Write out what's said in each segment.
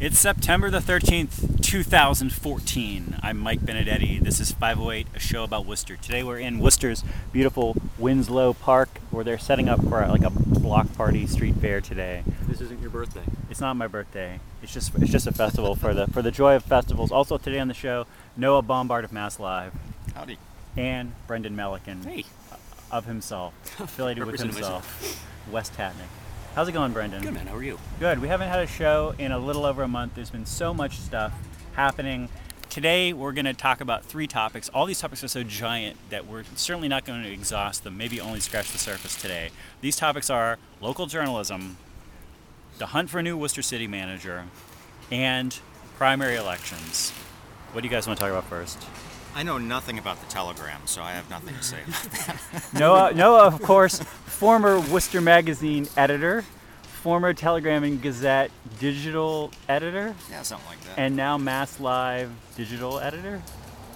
It's September the 13th, 2014. I'm Mike Benedetti. This is 508, a show about Worcester. Today we're in Worcester's beautiful Winslow Park where they're setting up for like a block party street fair today. This isn't your birthday. It's not my birthday. It's just it's just a festival for the for the joy of festivals. Also today on the show, Noah Bombard of Mass Live Howdy. and Brendan Melican Hey, of himself, affiliated with himself, West Tatnuck. How's it going, Brendan? good man. How are you? Good. We haven't had a show in a little over a month. There's been so much stuff happening. Today, we're going to talk about three topics. All these topics are so giant that we're certainly not going to exhaust them, maybe only scratch the surface today. These topics are local journalism, the hunt for a new Worcester City manager, and primary elections. What do you guys want to talk about first? I know nothing about the Telegram, so I have nothing to say about that. Noah, Noah, of course, former Worcester Magazine editor, former Telegram and Gazette digital editor, yeah, something like that. and now Mass Live digital editor,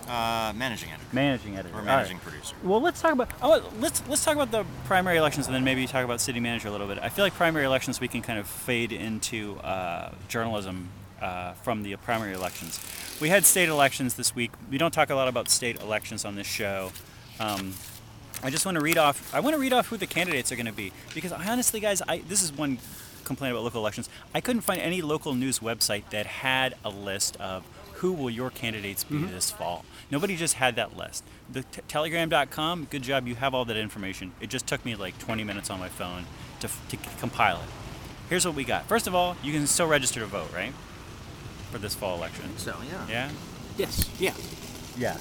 uh, managing editor managing editor. or managing right. producer. Well, let's talk about oh, let's let's talk about the primary elections and then maybe talk about city manager a little bit. I feel like primary elections we can kind of fade into uh, journalism uh, from the primary elections. We had state elections this week. We don't talk a lot about state elections on this show. Um, I just want to read off. I want to read off who the candidates are going to be because I honestly, guys, I this is one complaint about local elections. I couldn't find any local news website that had a list of who will your candidates be this fall. Nobody just had that list. The t- Telegram.com, good job. You have all that information. It just took me like 20 minutes on my phone to, f- to compile it. Here's what we got. First of all, you can still register to vote, right? For this fall election. So yeah. Yeah. Yes. Yeah. Yes.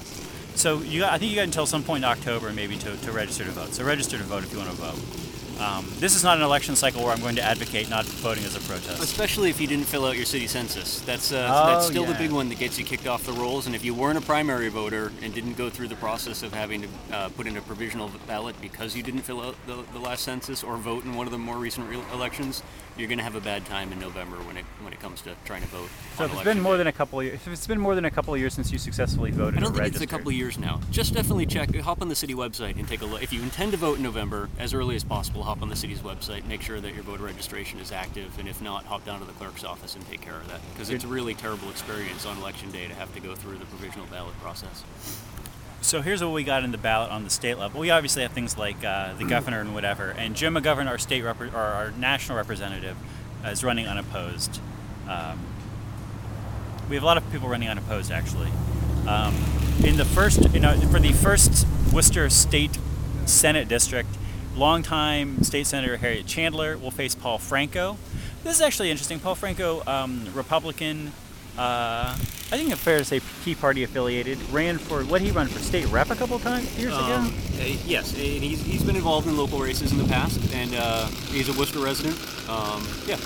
So you, got, I think you got until some point in October maybe to, to register to vote. So register to vote if you want to vote. Um, this is not an election cycle where I'm going to advocate not voting as a protest. Especially if you didn't fill out your city census. That's uh, Oh, that's still yeah. the big one that gets you kicked off the rolls. And if you weren't a primary voter and didn't go through the process of having to uh, put in a provisional ballot because you didn't fill out the, the last census or vote in one of the more recent re- elections, you're going to have a bad time in November when it when it comes to trying to vote. So if it's been more day. than a couple of years, if it's been more than a couple of years since you successfully voted I don't think it's a couple of years now. Just definitely check, hop on the city website and take a look. If you intend to vote in November, as early as possible, hop on the city's website, make sure that your voter registration is active, and if not, hop down to the clerk's office and take care of that. Because it's a really terrible experience on election day to have to go through the provisional ballot process. So here's what we got in the ballot on the state level. We obviously have things like uh, the governor and whatever. And Jim McGovern, our state rep- or our national representative, uh, is running unopposed. Um, we have a lot of people running unopposed, actually. Um, in the first, you know, for the first Worcester State Senate district, longtime state senator Harriet Chandler will face Paul Franco. This is actually interesting. Paul Franco, um, Republican. Uh, I think it's fair to say Tea Party affiliated. Ran for what he run for state rep a couple times years ago. Um, uh, yes, and he's, he's been involved in local races in the past, and uh, he's a Worcester resident. Um, yeah.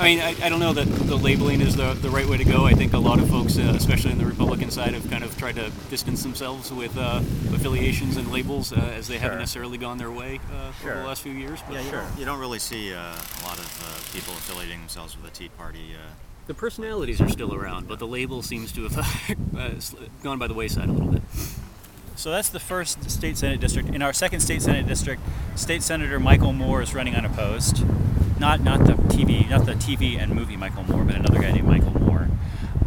I mean, I, I don't know that the labeling is the, the right way to go. I think a lot of folks, uh, especially on the Republican side, have kind of tried to distance themselves with uh, affiliations and labels uh, as they Sure. haven't necessarily gone their way uh, over the last few years. But Yeah, you, Sure. don't, you don't really see uh, a lot of uh, people affiliating themselves with the Tea Party. The personalities are still around, but the label seems to have uh, gone by the wayside a little bit. So that's the first state senate district. In our second state senate district, State Senator Michael Moore is running unopposed. Not not the TV, not the TV and movie Michael Moore, but another guy named Michael Moore.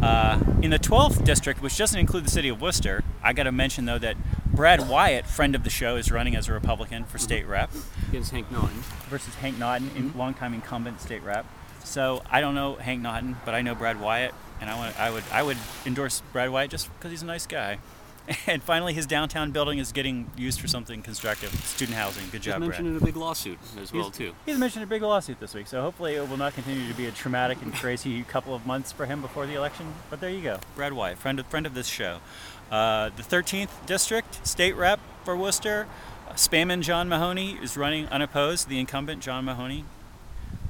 Uh, in the 12th district, which doesn't include the city of Worcester, I got to mention though that Brad Wyatt, friend of the show, is running as a Republican for state rep Against Hank Naughton. versus Hank Naughton, in longtime incumbent state rep. So I don't know Hank Naughton, but I know Brad Wyatt, and I want I would I would endorse Brad Wyatt just because he's a nice guy. And finally, his downtown building is getting used for something constructive, student housing. Good He's job, Brad. mentioned in a big lawsuit as well He's- too. He's mentioned a big lawsuit this week, so hopefully it will not continue to be a traumatic and crazy couple of months for him before the election. But there you go, Brad Wyatt, friend of friend of this show. Uh, the 13th district, state rep for Worcester, uh, Spamman John Mahoney is running unopposed. The incumbent John Mahoney.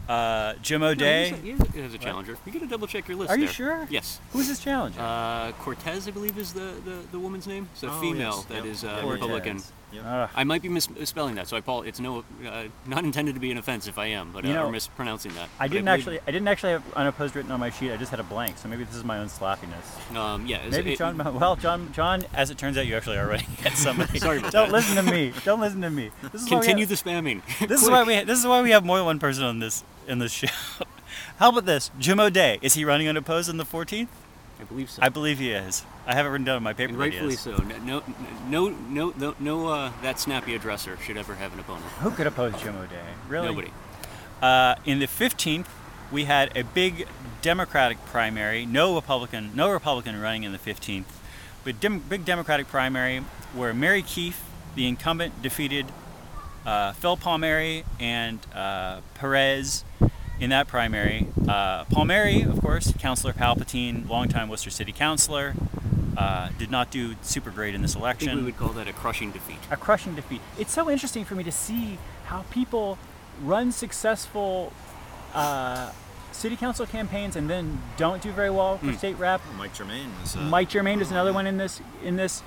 Uh, Jim No, O'Day. a, he's a- challenger. You got to double check your list. Are you there. sure? Yes. Who's his challenger? Uh, Cortez, I believe, is the, the, the woman's name. It's a Oh, female yes. that Yep. is uh, Cortez. Republican. Yep. Ugh. I might be misspelling that, so I apologize. It's no, uh, not intended to be an offense if I am, but uh, You know, or mispronouncing that. I didn't believe- actually. I didn't actually have unopposed written on my sheet. I just had a blank. So maybe this is my own sloppiness. Um, yeah. Maybe it- John. Mah- Well, John. John. As it turns out, you actually are running against somebody. Sorry about Don't that. listen to me. Don't listen to me. This is Continue have- the spamming. This is why we. This is why we have more than one person on this in this show. How about this? Jim O'Day. Is he running unopposed in the 14th? I believe so. I believe he is. I have it written down in my paper. and that he rightfully is. so. No, no, no, no, no. Uh, that snappy addresser should ever have an opponent. Who could oppose Jim O'Day? Really? Nobody. Uh, in the 15th, we had a big Democratic primary. No Republican, no Republican running in the 15th, but dem- big Democratic primary where Mary Keefe, the incumbent, defeated uh, Phil Palmieri and uh, Perez in that primary. Uh, Palmieri, of course, Councillor Palpatine, longtime Worcester City Councillor, uh, did not do super great in this I election think we would call that a crushing defeat. a crushing defeat. It's so interesting for me to see how people run successful uh, city council campaigns and then don't do very well for state rep. Mike Germain is. Uh, Mike Germain is another one in this in this,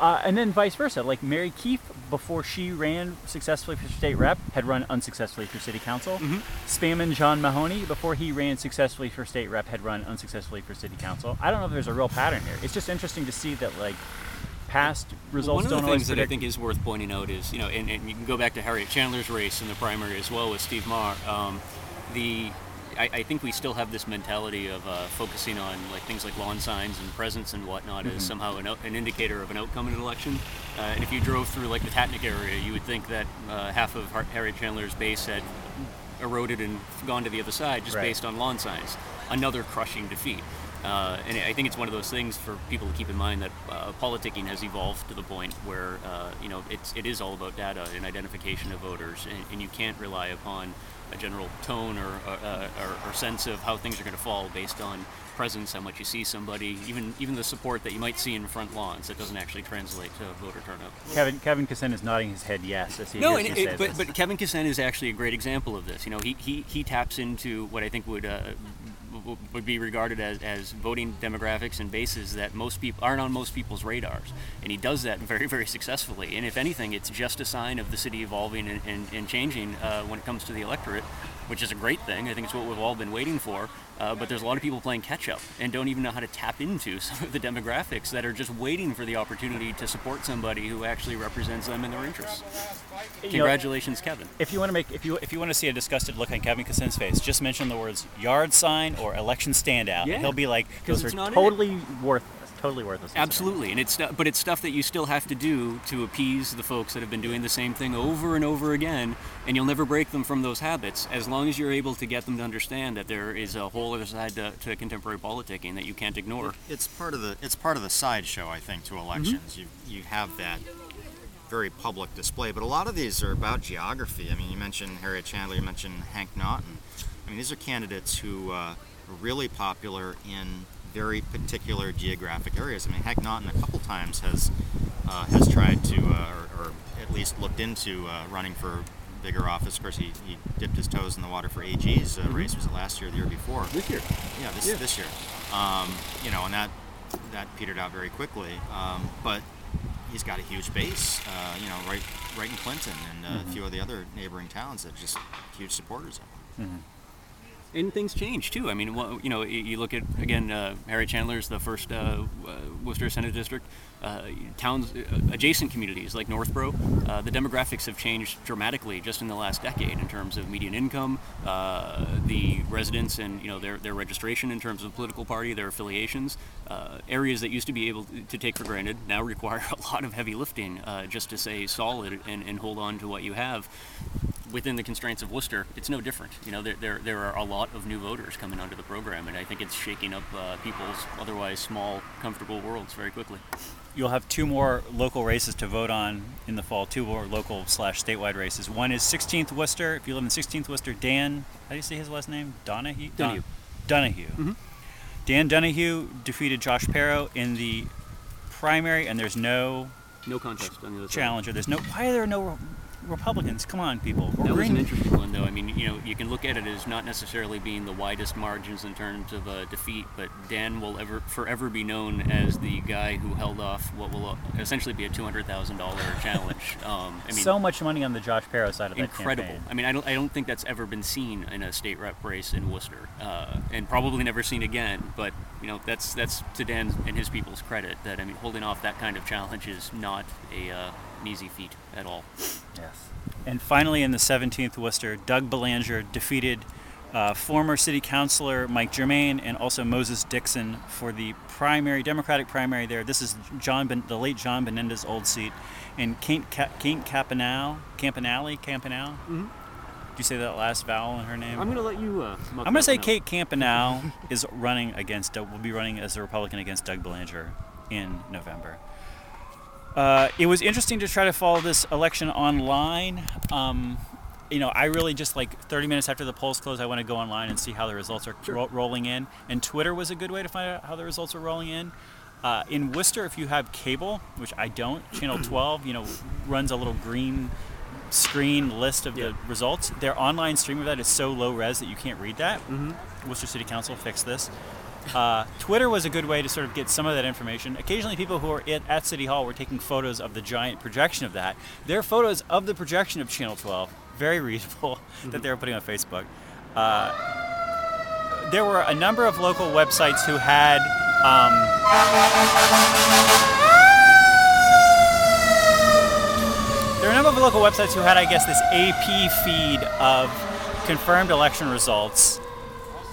uh, and then vice versa. Like Mary Keefe, before she ran successfully for state rep, had run unsuccessfully for city council. Spamman John Mahoney, before he ran successfully for state rep, had run unsuccessfully for city council. I don't know if there's a real pattern here. It's just interesting to see that like past results One of don't the things that I think is worth pointing out is, you know, and, and you can go back to Harriet Chandler's race in the primary as well with Steve Marr. Um, the I, I think we still have this mentality of uh, focusing on like things like lawn signs and presence and whatnot Mm-hmm. as somehow an, an indicator of an outcome in an election. Uh, and if you drove through like the Tatnuck area, you would think that uh, half of Harry Chandler's base had eroded and gone to the other side just Right. based on lawn signs. Another crushing defeat. Uh, and I think it's one of those things for people to keep in mind that uh, politicking has evolved to the point where uh, you know it's it is all about data and identification of voters, and, and you can't rely upon a general tone or, uh, or, or sense of how things are going to fall based on presence, how much you see somebody, even even the support that you might see in front lawns. That doesn't actually translate to voter turnout. Kevin Kevin Ksen is nodding his head yes as he No, hears and it, but, this. but Kevin Ksen is actually a great example of this. You know, he, he, he taps into what I think would uh, would be regarded as, as voting demographics and bases that most people aren't on most people's radars, and he does that very very successfully. And if anything, it's just a sign of the city evolving and, and, and changing uh, when it comes to the electorate, which is a great thing. I think it's what we've all been waiting for. Uh, but there's a lot of people playing catch up and don't even know how to tap into some of the demographics that are just waiting for the opportunity to support somebody who actually represents them in their interests. You know, Congratulations, Kevin. if you want to make if you if you want to see a disgusted look on Kevin Ksen's face, just mention the words yard sign or election standout, Yeah, and he'll be like, those are in it. totally worthless, totally worthless. Absolutely, and it's but it's stuff that you still have to do to appease the folks that have been doing the same thing over and over again, and you'll never break them from those habits as long as you're able to get them to understand that there is a whole other side to, to contemporary politicking that you can't ignore. It's part of the it's part of the sideshow, I think, to elections. You you have that very public display, but a lot of these are about geography. I mean, you mentioned Harriet Chandler, you mentioned Hank Naughton. I mean, these are candidates who uh, are really popular in very particular geographic areas. I mean, Hank Naughton a couple times has uh, has tried to, uh, or, or at least looked into uh, running for bigger office. Of course, he, he dipped his toes in the water for AG's uh, race. Was it last year or the year before? This year, Yeah, this Yeah. this year. Um, you know, and that that petered out very quickly. Um, but he's got a huge base. Uh, you know, right right in Clinton and uh, a few of the other neighboring towns that are just huge supporters of him. And things change too. I mean, you know, you- look at again, uh, Harriet Chandler's the first uh, uh, Worcester Senate District. Uh, towns, uh, adjacent communities like Northborough, uh, the demographics have changed dramatically just in the last decade in terms of median income, the residents, and you know their, their registration in terms of political party, their affiliations. Areas that used to be able to take for granted now require a lot of heavy lifting just to stay solid and, and hold on to what you have within the constraints of Worcester, it's no different. You know, there, there, there are a lot of new voters coming onto the program, and I think it's shaking up uh, people's otherwise small, comfortable worlds very quickly. You'll have two more local races to vote on in the fall. Two more local slash statewide races. One is 16th Worcester. If you live in 16th Worcester, Dan, how do you say his last name? Donahue. Donahue. Donahue. Dan Donahue defeated Josh Perry in the primary, and there's no No contest on the other side. challenger. There's no. Why are there no Republicans? Come on, people. We're That was an interesting one, though. I mean, you know, you can look at it as not necessarily being the widest margins in terms of uh, defeat, but Dan will ever forever be known as the guy who held off what will essentially be a two hundred thousand dollar challenge. Um, I mean, so much money on the Josh Perry side of that incredible. campaign. I mean, I don't, I don't think that's ever been seen in a state rep race in Worcester, uh, and probably never seen again. But you know, that's that's to Dan and his people's credit. That I mean, holding off that kind of challenge is not a uh, an easy feat at all. Yes. And finally, in the 17th Worcester, Doug Belanger defeated uh, former city councilor Mike Germain and also Moses Dixon for the primary Democratic primary there. This is John ben, the late John Binienda's old seat, and Kate, Ca- Kate Campanale, Campanale, Campanale. Mm-hmm. Did you say that last vowel in her name? I'm going to let you. Uh, I'm going to say Kate Campanale is running against. Will be running as a Republican against Doug Belanger in November. Uh, it was interesting to try to follow this election online. Um, you know, I really just like 30 minutes after the polls close, I want to go online and see how the results are Sure. ro- rolling in. And Twitter was a good way to find out how the results are rolling in. Uh, in Worcester, if you have cable, which I don't, Channel 12, you know, runs a little green screen list of Yeah. the results. Their online stream of that is so low res that you can't read that. Mm-hmm. Worcester City Council fixed this. Uh, Twitter was a good way to sort of get some of that information. Occasionally, people who were at, at City Hall were taking photos of the giant projection of that. Their photos of the projection of Channel 12, very readable, that they were putting on Facebook. Uh, there were a number of local websites who had. Um, there were a number of local websites who had, I guess, this AP feed of confirmed election results.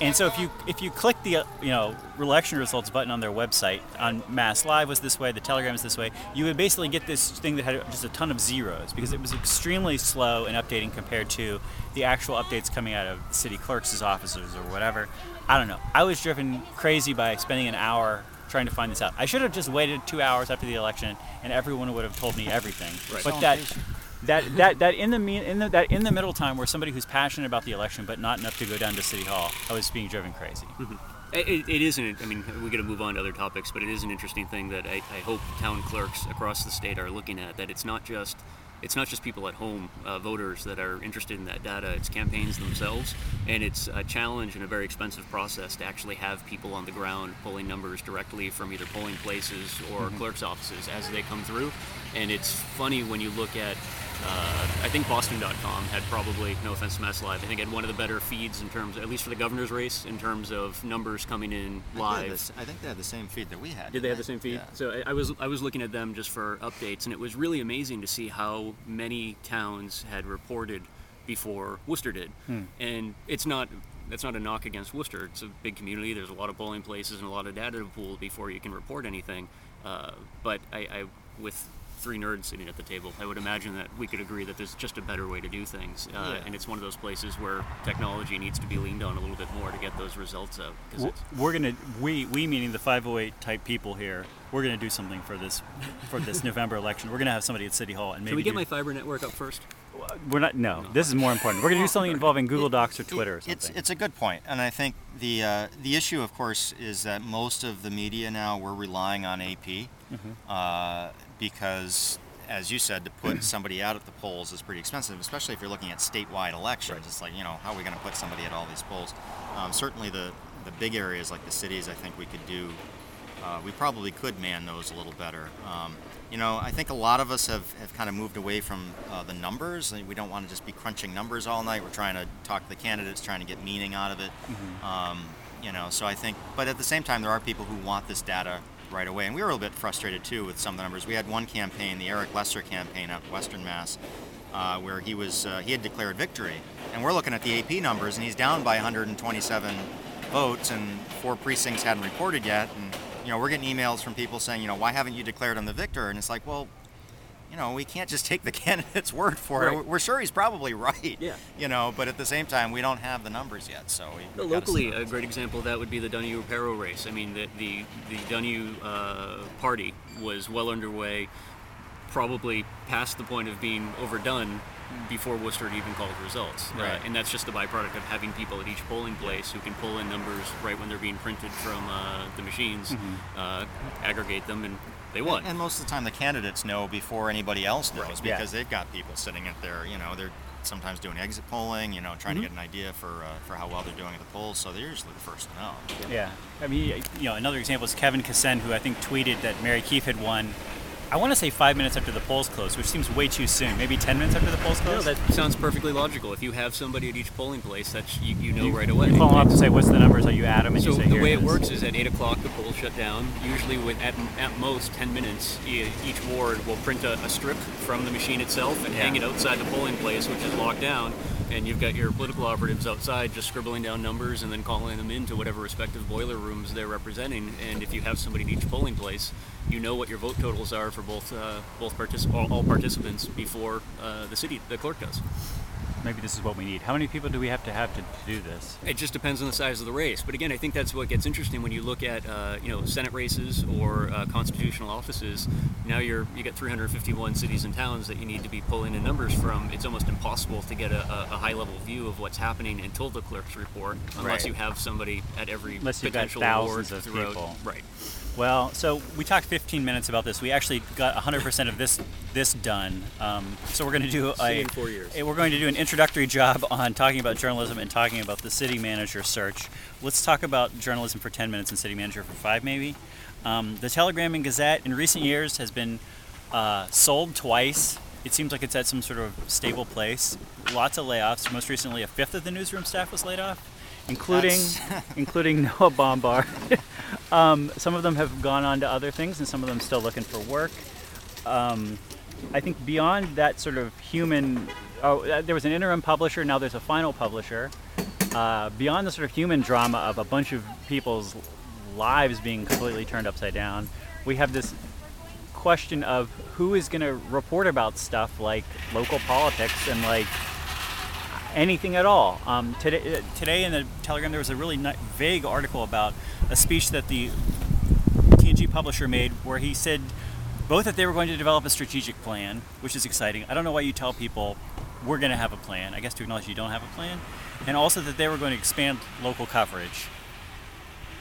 And so if you if you click the uh, you know election results button on their website on Mass Live was this way, the Telegram is this way, you would basically get this thing that had just a ton of zeros because it was extremely slow in updating compared to the actual updates coming out of city clerks' offices or whatever. I don't know. I was driven crazy by spending an hour trying to find this out. I should have just waited two hours after the election, and everyone would have told me everything. Right. But So that impatient. That that that in the me- in the that in the middle time where somebody who's passionate about the election but not enough to go down to city hall, I was being driven crazy. It, it isn't. I mean, we got to move on to other topics, but it is an interesting thing that I, I hope town clerks across the state are looking at. That it's not just it's not just people at home, uh, voters that are interested in that data. It's campaigns themselves, and it's a challenge and a very expensive process to actually have people on the ground pulling numbers directly from either polling places or clerks' offices as they come through. And it's funny when you look at uh, I think Boston.com had probably, no offense to Mass Live, I think had one of the better feeds in terms, at least for the governor's race, in terms of numbers coming in I think they had live. I think they had the same feed that we had. Did they didn't have the same feed? Yeah. So I, I was I was looking at them just for updates, and it was really amazing to see how many towns had reported before Worcester did. And it's not that's not a knock against Worcester. It's a big community. There's a lot of polling places and a lot of data to pool before you can report anything. Uh, but I, I with three nerds sitting at the table, I would imagine that we could agree that there's just a better way to do things. Uh, Yeah. And it's one of those places where technology needs to be leaned on a little bit more to get those results out. 'cause W- it's- We're gonna we we meaning the 508 type people here. We're gonna do something for this for this November election. We're gonna have somebody at City Hall and maybe Can we get do- my fiber network up first? We're not. No, this is more important. We're gonna do something involving Google Docs or Twitter or something. It's it's a good point, and I think the uh, the issue, of course, is that most of the media now we're relying on AP Mm-hmm. uh, because, as you said, to put somebody out at the polls is pretty expensive, especially if you're looking at statewide elections. It's like you know how are we going to put somebody at all these polls? Um, certainly, the the big areas like the cities, I think we could do. Uh, we probably could man those a little better. Um, you know, I think a lot of us have, have kind of moved away from uh, the numbers. We don't want to just be crunching numbers all night. We're trying to talk to the candidates, trying to get meaning out of it. Um, you know, so I think, but at the same time, there are people who want this data right away. And we were a little bit frustrated too with some of the numbers. We had one campaign, the Eric Lesser campaign in Western Mass, uh, where he was uh, he had declared victory, and we're looking at the AP numbers, and he's down by 127 votes, and four precincts hadn't reported yet, and you know we're getting emails from people saying, you know, why haven't you declared him the victor? And it's like, well, you know, we can't just take the candidate's word for it. We're sure he's probably right. Yeah. You know, but at the same time, we don't have the numbers yet, so. But locally, a great example of that would be the Donahue Perry race. I mean, the the, the uh, party was well underway, probably past the point of being overdone before Worcester had even called results. Uh, Right. and that's just the byproduct of having people at each polling place who can pull in numbers right when they're being printed from uh, the machines, uh, aggregate them, and they won. And most of the time, the candidates know before anybody else knows Right, yeah. because they've got people sitting at their, you know, they're sometimes doing exit polling, you know, trying Mm-hmm. to get an idea for uh, for how well they're doing at the polls. So they're usually the first to know. Yeah, I mean, you know, another example is Kevin Ksen, who I think tweeted that Mary Keefe had won. I want to say five minutes after the polls closed, which seems way too soon. Maybe ten minutes after the polls no, closed. that sounds perfectly logical. If you have somebody at each polling place, that's you, you know right away. You call them up to say what's the numbers, or you add them, and So you say the way it it is." works is at eight o'clock the polls shut down. Usually, with at, at most ten minutes, each ward will print a, a strip from the machine itself and Yeah. hang it outside the polling place, which is locked down. And you've got your political operatives outside just scribbling down numbers and then calling them into whatever respective boiler rooms they're representing. And if you have somebody in each polling place, you know what your vote totals are for both uh, both particip- all, all participants before uh, the city the clerk does. Maybe this is what we need. How many people do we have to have to, to do this? It just depends on the size of the race. But again, I think that's what gets interesting when you look at uh, you know Senate races or uh, constitutional offices. Now you're you get 351 cities and towns that you need to be pulling in numbers from. It's almost impossible to get a, a, high level view of what's happening until the clerk's report, unless Right. you have somebody at every Unless you've got thousands of people. Right. Well, so we talked 15 minutes about this. We actually got 100% of this this done. Um, so we're going to do a in four years. eh, we're going to do an introductory job on talking about journalism and talking about the city manager search. Let's talk about journalism for 10 minutes and city manager for five, maybe. Um, the Telegram and Gazette in recent years has been uh, sold twice. It seems like it's at some sort of stable place. Lots of layoffs. Most recently, a fifth of the newsroom staff was laid off, including including Noah Bombard. um, some of them have gone on to other things, and some of them still looking for work. Um, I think beyond that sort of human, oh, uh, there was an interim publisher. Now there's a final publisher. Uh, beyond the sort of human drama of a bunch of people's lives being completely turned upside down, we have this question of who is going to report about stuff like local politics and like anything at all. Um, today, uh, today in the Telegram, there was a really vague article about a speech that the T&G publisher made where he said both that they were going to develop a strategic plan, which is exciting. I don't know why you tell people we're going to have a plan. I guess to acknowledge you don't have a plan, and also that they were going to expand local coverage.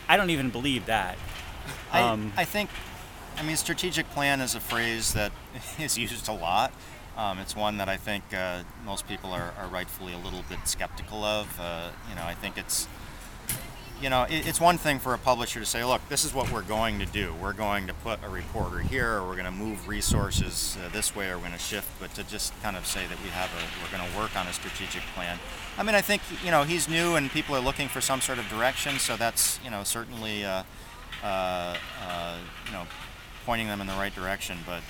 I don't even believe that. I, Um, I think, I mean, strategic plan is a phrase that is used a lot. Um, it's one that I think uh, most people are, are rightfully a little bit skeptical of. Uh, you know, I think it's, you know, it, it's one thing for a publisher to say, look, this is what we're going to do. We're going to put a reporter here, or we're going to move resources uh, this way, or we're going to shift. But to just kind of say that we have a, we're going to work on a strategic plan. I mean, I think you know he's new, and people are looking for some sort of direction. So that's you know certainly. Uh, uh, uh, you know, pointing them in the right direction. But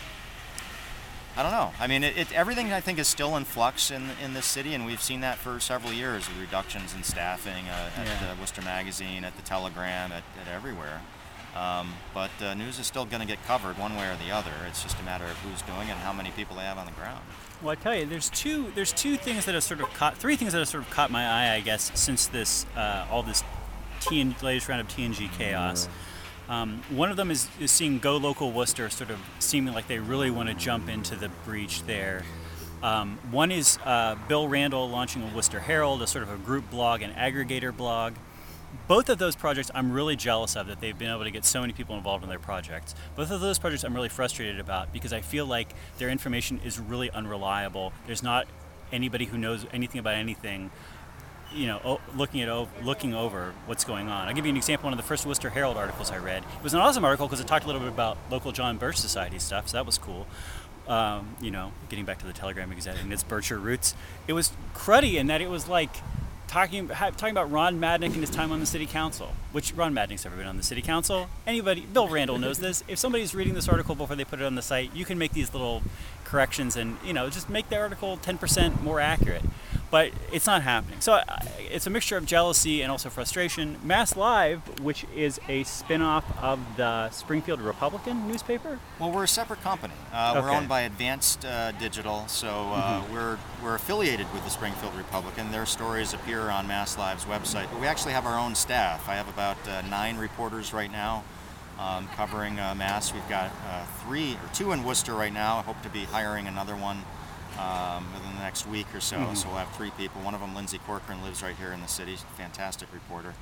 I don't know. I mean, it, it, everything I think is still in flux in in this city, and we've seen that for several years with reductions in staffing uh, at Yeah. uh, Worcester Magazine, at the Telegram, at, at everywhere. Um, but uh, news is still going to get covered one way or the other. It's just a matter of who's doing it and how many people they have on the ground. Well, I tell you, there's two there's two things that have sort of caught three things that have sort of caught my eye, I guess, since this uh, all this TN, latest round of T&G chaos. Um, one of them is, is seeing Go Local Worcester sort of seeming like they really want to jump into the breach there. Um, one is uh, Bill Randall launching a Worcester Herald, a sort of a group blog, and aggregator blog. Both of those projects I'm really jealous of that they've been able to get so many people involved in their projects. Both of those projects I'm really frustrated about because I feel like their information is really unreliable. There's not anybody who knows anything about anything you know, looking at looking over what's going on. I'll give you an example. One of the first Worcester Herald articles I read. It was an awesome article because it talked a little bit about local John Birch Society stuff, so that was cool. Um, you know, getting back to the Telegram Gazette and its Bircher roots. It was cruddy in that it was like talking talking about Ron Madnick and his time on the city council, which Ron Madnick's ever been on the city council. Anybody, Bill Randall knows this. If somebody's reading this article before they put it on the site, you can make these little corrections and you know just make the article 10% more accurate. But it's not happening. So it's a mixture of jealousy and also frustration. Mass Live, which is a spin-off of the Springfield Republican newspaper, Well, we're a separate company. Uh, We're owned by Advanced uh, Digital, so uh, we're we're affiliated with the Springfield Republican. Their stories appear on Mass Live's website, but we actually have our own staff. I have about uh, nine reporters right now um, covering uh, Mass. We've got uh, three or two in Worcester right now. I hope to be hiring another one um, within the next week or so. So we'll have three people. One of them, Lindsay Corcoran, lives right here in the city. Fantastic reporter.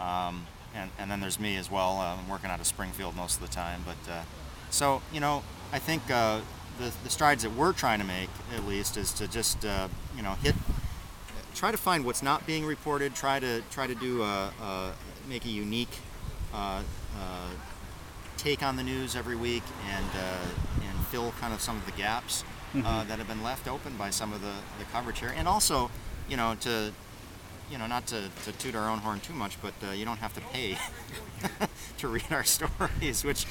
Um, and, and then there's me as well. Uh, I'm working out of Springfield most of the time. But uh, so you know, I think uh, the the strides that we're trying to make, at least, is to just uh, you know hit, try to find what's not being reported. Try to try to do a, a make a unique uh, uh, take on the news every week and uh, and fill kind of some of the gaps uh, that have been left open by some of the, the coverage here. And also, you know, to you know, not to, to toot our own horn too much, but uh, you don't have to pay to read our stories, which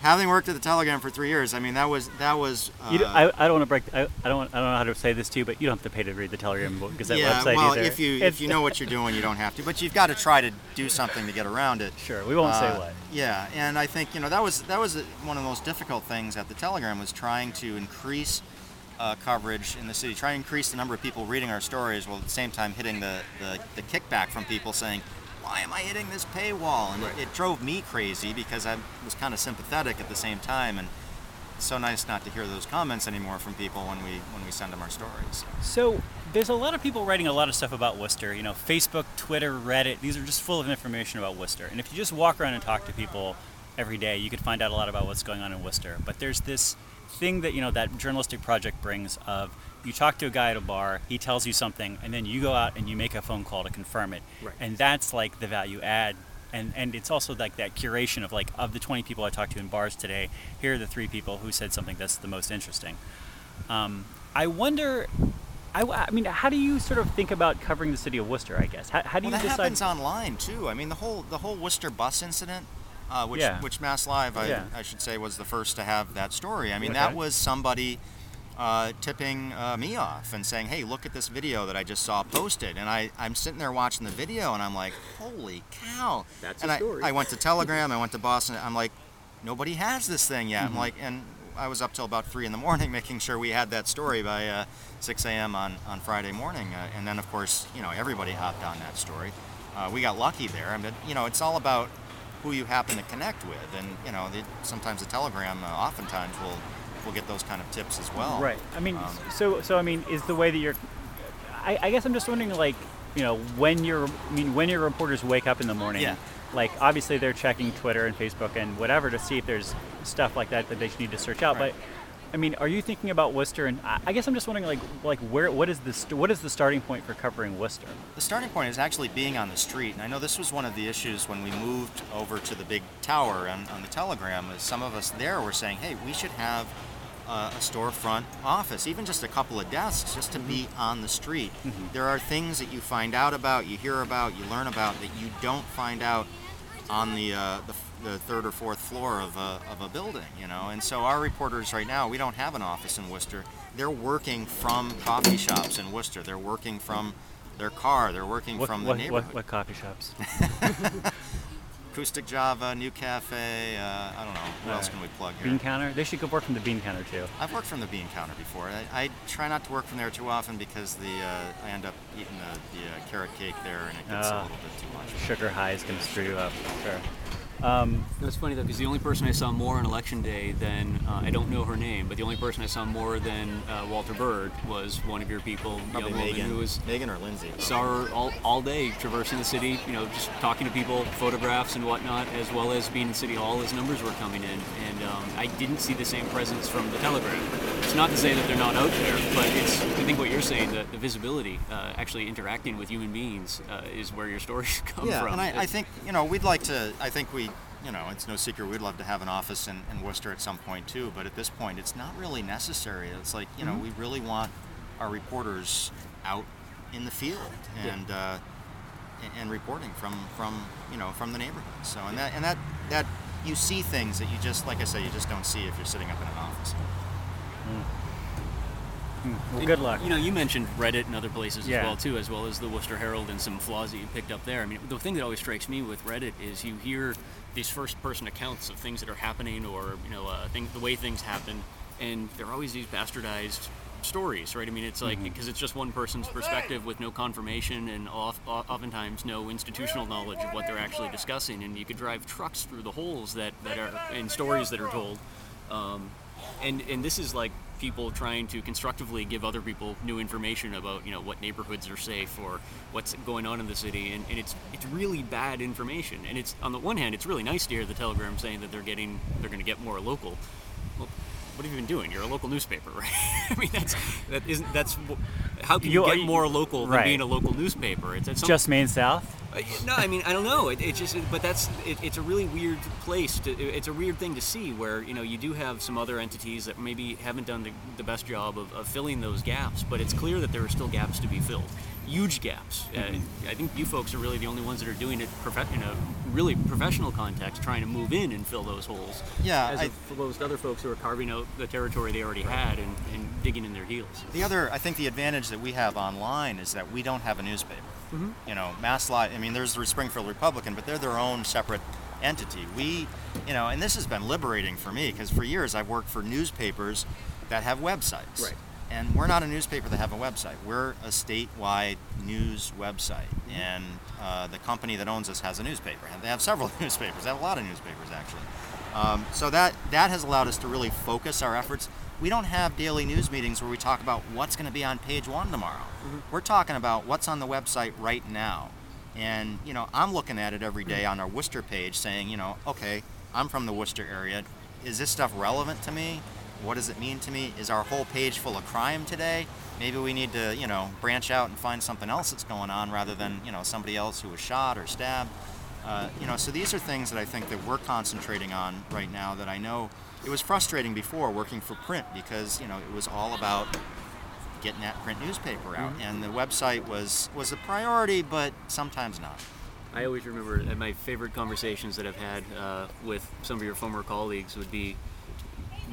having worked at the Telegram for three years, I mean that was that was. Uh, You d- I, I don't want to break. I, I don't. I don't know how to say this to you, but you don't have to pay to read the Telegram Gazette yeah, website well, either. if you if you know what you're doing, you don't have to. But you've got to try to do something to get around it. Sure, we won't say Uh, what. Yeah, and I think you know that was that was one of the most difficult things at the Telegram was trying to increase uh, coverage in the city, try to increase the number of people reading our stories, while at the same time hitting the, the, the kickback from people saying, "Why am I hitting this paywall?" And it, it drove me crazy because I was kind of sympathetic at the same time, and it's so nice not to hear those comments anymore from people when we when we send them our stories. So there's a lot of people writing a lot of stuff about Worcester. You know, Facebook, Twitter, Reddit. These are just full of information about Worcester. And if you just walk around and talk to people every day, you could find out a lot about what's going on in Worcester. But there's this thing that you know that journalistic project brings of you talk to a guy at a bar, he tells you something, and then you go out and you make a phone call to confirm it. Right. And that's like the value add. And, and it's also like that curation of like of the 20 people I talked to in bars today, here are the three people who said something that's the most interesting. Um, I wonder. I, I mean, how do you sort of think about covering the city of Worcester? I guess. How, how do well, you that decide? happens online too. I mean, the whole the whole Worcester bus incident, uh, which Yeah. which Mass Live, I, Yeah. I should say, was the first to have that story. I mean, Okay. that was somebody uh, tipping uh, me off and saying, "Hey, look at this video that I just saw posted." And I I'm sitting there watching the video, and I'm like, "Holy cow!" That's and a I, story. I went to Telegram, I went to Boston. I'm like, nobody has this thing yet. Mm-hmm. I'm like, and I was up till about three in the morning making sure we had that story by uh, 6 a.m. on on Friday morning. Uh, and then of course, you know, everybody hopped on that story. Uh, we got lucky there. I mean, you know, it's all about who you happen to connect with, and you know, the, sometimes the Telegram, uh, oftentimes will will get those kind of tips as well. Right. I mean, Um, so so I mean, is the way that you're? I, I guess I'm just wondering, like, you know, when your I mean, when your reporters wake up in the morning. Yeah. Like, obviously, they're checking Twitter and Facebook and whatever to see if there's stuff like that that they need to search out. Right. But, I mean, are you thinking about Worcester? And I, guess I'm just wondering, like, like where what is the st- what is the starting point for covering Worcester? The starting point is actually being on the street, and I know this was one of the issues when we moved over to the big tower on, on the Telegram. Is some of us there were saying, "Hey, we should have uh, a storefront office, even just a couple of desks, just to be on the street." There are things that you find out about, you hear about, you learn about that you don't find out on the uh, the, the third or fourth floor of a, of a building, you know. And so our reporters right now, we don't have an office in Worcester. They're working from coffee shops in Worcester. They're working from their car. They're working What, from the what, neighborhood. what, what coffee shops? Acoustic Java, Nu Cafe. Uh, I don't know. What else can we plug here? Bean counter. They should go work from the bean counter too. I've worked from the bean counter before. I, I try not to work from there too often because the uh, I end up eating the, the uh, carrot cake there, and it gets a Ah. little bit too much. Sugar high is going to screw you up. Sure. Um, That's funny though, because the only person I saw more on election day than uh, I don't know her name, but the only person I saw more than uh, Walter Bird was one of your people, a Probably young woman Megan, who was Megan or Lindsay. saw her all, all day traversing the city, you know, just talking to people, photographs and whatnot, as well as being in City Hall as numbers were coming in. And um, I didn't see the same presence from the Telegram. It's not to say that they're not out there, but it's, I think what you're saying, the, the visibility, uh, actually interacting with human beings, uh, is where your stories come yeah, from. and I, I think you know we'd like to. I think we, you know, it's no secret we'd love to have an office in, in Worcester at some point too. But at this point, it's not really necessary. It's like you know Mm-hmm. we really want our reporters out in the field Yeah. and uh, and- and reporting from from you know from the neighborhood. So and that and that that you see things that you just like I say you just don't see if you're sitting up in an office. well, good luck. You know, you mentioned Reddit and other places Yeah. as well too, as well as the Worcester Herald and some flaws that you picked up there. I mean, the thing that always strikes me with Reddit is you hear these first-person accounts of things that are happening, or you know, uh, things, the way things happen, and they're always these bastardized stories, right? I mean, it's like because it's just one person's perspective with no confirmation and off, oftentimes no institutional knowledge of what they're actually discussing, and you could drive trucks through the holes that that are in stories that are told. Um, and and this is like people trying to constructively give other people new information about you know what neighborhoods are safe or what's going on in the city. And, and it's it's really bad information. And it's on the one hand it's really nice to hear the telegram saying that they're getting they're going to get more local. Well what have you been doing? You're a local newspaper right? I mean that's that isn't that's how can you, You- get more local than right. being a local newspaper? It's, it's some- Just Main South. Uh, No, I mean I don't know. It, it just, but that's it, it's a really weird place to. It's a weird thing to see where you know you do have some other entities that maybe haven't done the, the best job of, of filling those gaps, but it's clear that there are still gaps to be filled, huge gaps. Uh, I think you folks are really the only ones that are doing it in a really professional context, trying to move in and fill those holes. Yeah, as I- opposed other folks who are carving out the territory they already had and, and digging in their heels. The other, I think, the advantage that we have online is that we don't have a newspaper. You know, Mass Live. I mean, there's the Springfield Republican, but they're their own separate entity. We, you know, and this has been liberating for me because for years I've worked for newspapers that have websites. Right. And we're not a newspaper that have a website. We're a statewide news website, and uh, the company that owns us has a newspaper. And they have several newspapers. They have a lot of newspapers actually. Um, so that that has allowed us to really focus our efforts. We don't have daily news meetings where we talk about what's going to be on page one tomorrow. We're talking about what's on the website right now. And you know, I'm looking at it every day on our Worcester page, saying, you know, okay, I'm from the Worcester area. Is this stuff relevant to me? What does it mean to me? Is our whole page full of crime today? Maybe we need to, you know, branch out and find something else that's going on rather than, you know, somebody else who was shot or stabbed. Uh, you know, so these are things that I think that we're concentrating on right now. That I know it was frustrating before working for print because you know it was all about getting that print newspaper out, and the website was was a priority, but sometimes not. I always remember that my favorite conversations that I've had uh, with some of your former colleagues would be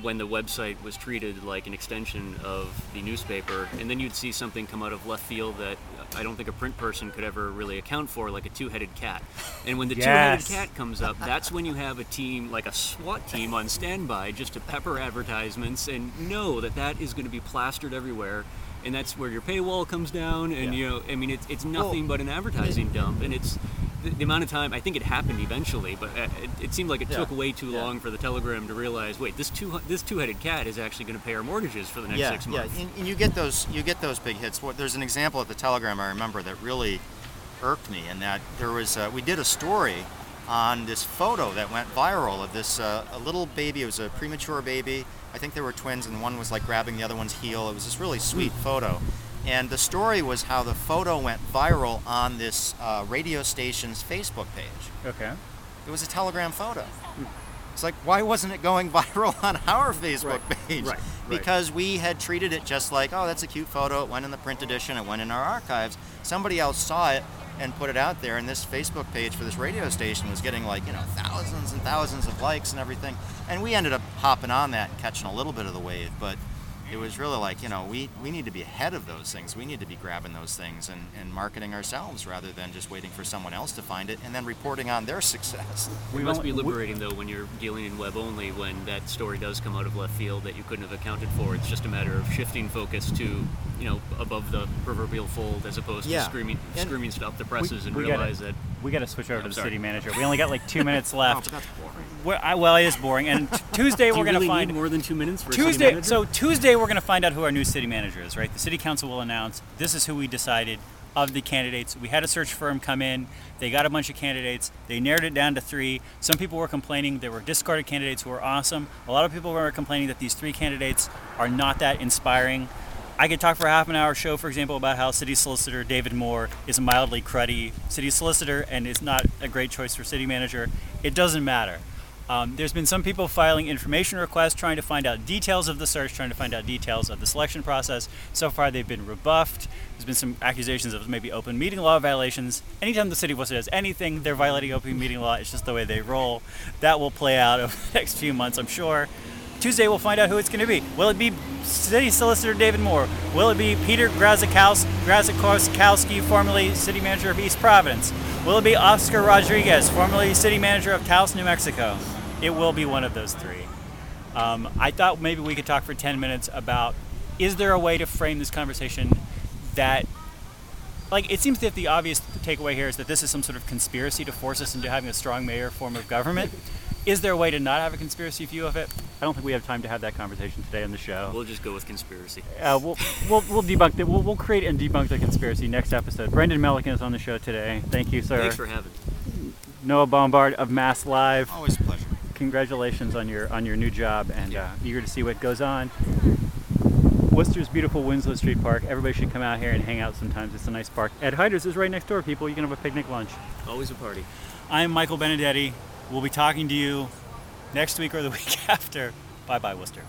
when the website was treated like an extension of the newspaper, and then you'd see something come out of left field that I don't think a print person could ever really account for, like a two-headed cat. And when the Yes. two-headed cat comes up, that's when you have a team like a SWAT team on standby just to pepper advertisements and know that that is going to be plastered everywhere. And that's where your paywall comes down, and Yeah. you know, I mean, it's, it's nothing but an advertising dump, and it's the, the amount of time. I think it happened eventually, but uh, it, it seemed like it Yeah. took way too Yeah. long for the Telegram to realize, wait, this two this two-headed cat is actually going to pay our mortgages for the next yeah, six yeah, months. and, and you get those you get those big hits. There's an example at the Telegram I remember that really irked me, and that there was uh, we did a story on this photo that went viral of this uh, a little baby. It was a premature baby. I think they were twins, and one was like grabbing the other one's heel. It was this really sweet photo. And the story was how the photo went viral on this uh, radio station's Facebook page. Okay. It was a telegram photo. It's like, why wasn't it going viral on our Facebook Right, page? right, right. Because we had treated it just like, oh, that's a cute photo. It went in the print edition. It went in our archives. Somebody else saw it and put it out there, and this Facebook page for this radio station was getting like, you know, thousands and thousands of likes and everything. And we ended up hopping on that and catching a little bit of the wave, but it was really like, you know, we, we need to be ahead of those things. We need to be grabbing those things and, and marketing ourselves rather than just waiting for someone else to find it and then reporting on their success. We must be liberating though when you're dealing in web only when that story does come out of left field that you couldn't have accounted for. It's just a matter of shifting focus to, you know, above the proverbial fold as opposed Yeah. to screaming And- screaming stop the presses and we gotta- realize that We got to switch over I'm to the sorry. city manager. We only got like two minutes Oh, left. but that's boring. Well, I, well, it is boring. And t- Tuesday do we're gonna really find need more than two minutes for a city Tuesday. manager? So Tuesday we're gonna find out who our new city manager is. Right. The city council will announce this is who we decided of the candidates. We had a search firm come in. They got a bunch of candidates. They narrowed it down to three. Some people were complaining there were discarded candidates who were awesome. A lot of people were complaining that these three candidates are not that inspiring. I could talk for a half an hour show, for example, about how city solicitor David Moore is a mildly cruddy city solicitor and is not a great choice for city manager. It doesn't matter. Um, there's been some people filing information requests trying to find out details of the search, trying to find out details of the selection process. So far, they've been rebuffed. There's been some accusations of maybe open meeting law violations. Anytime the city of Worcester does anything, they're violating open meeting law. It's just the way they roll. That will play out over the next few months, I'm sure. Tuesday, we'll find out who it's going to be. Will it be City Solicitor David Moore? Will it be Peter Graczykowski, formerly City Manager of East Providence? Will it be Oscar Rodriguez, formerly City Manager of Taos, New Mexico? It will be one of those three. Um, I thought maybe we could talk for 10 minutes about is there a way to frame this conversation that like it seems that the obvious takeaway here is that this is some sort of conspiracy to force us into having a strong mayor form of government. is there a way to not have a conspiracy view of it? I don't think we have time to have that conversation today on the show. we'll just go with conspiracy. Uh, we'll, we'll, we'll debunk it. We'll, we'll create and debunk the conspiracy next episode. Brendan Melican is on the show today. Thank you, sir. Thanks for having me. Noah Bombard of Mass Live. Always a pleasure. Congratulations on your on your new job, and uh, eager to see what goes on. Worcester's beautiful Winslow Street Park. Everybody should come out here and hang out sometimes. It's a nice park. Ed Hyder's is right next door, people. You can have a picnic lunch. Always a party. I'm Michael Benedetti. We'll be talking to you next week or the week after. Bye bye, Worcester.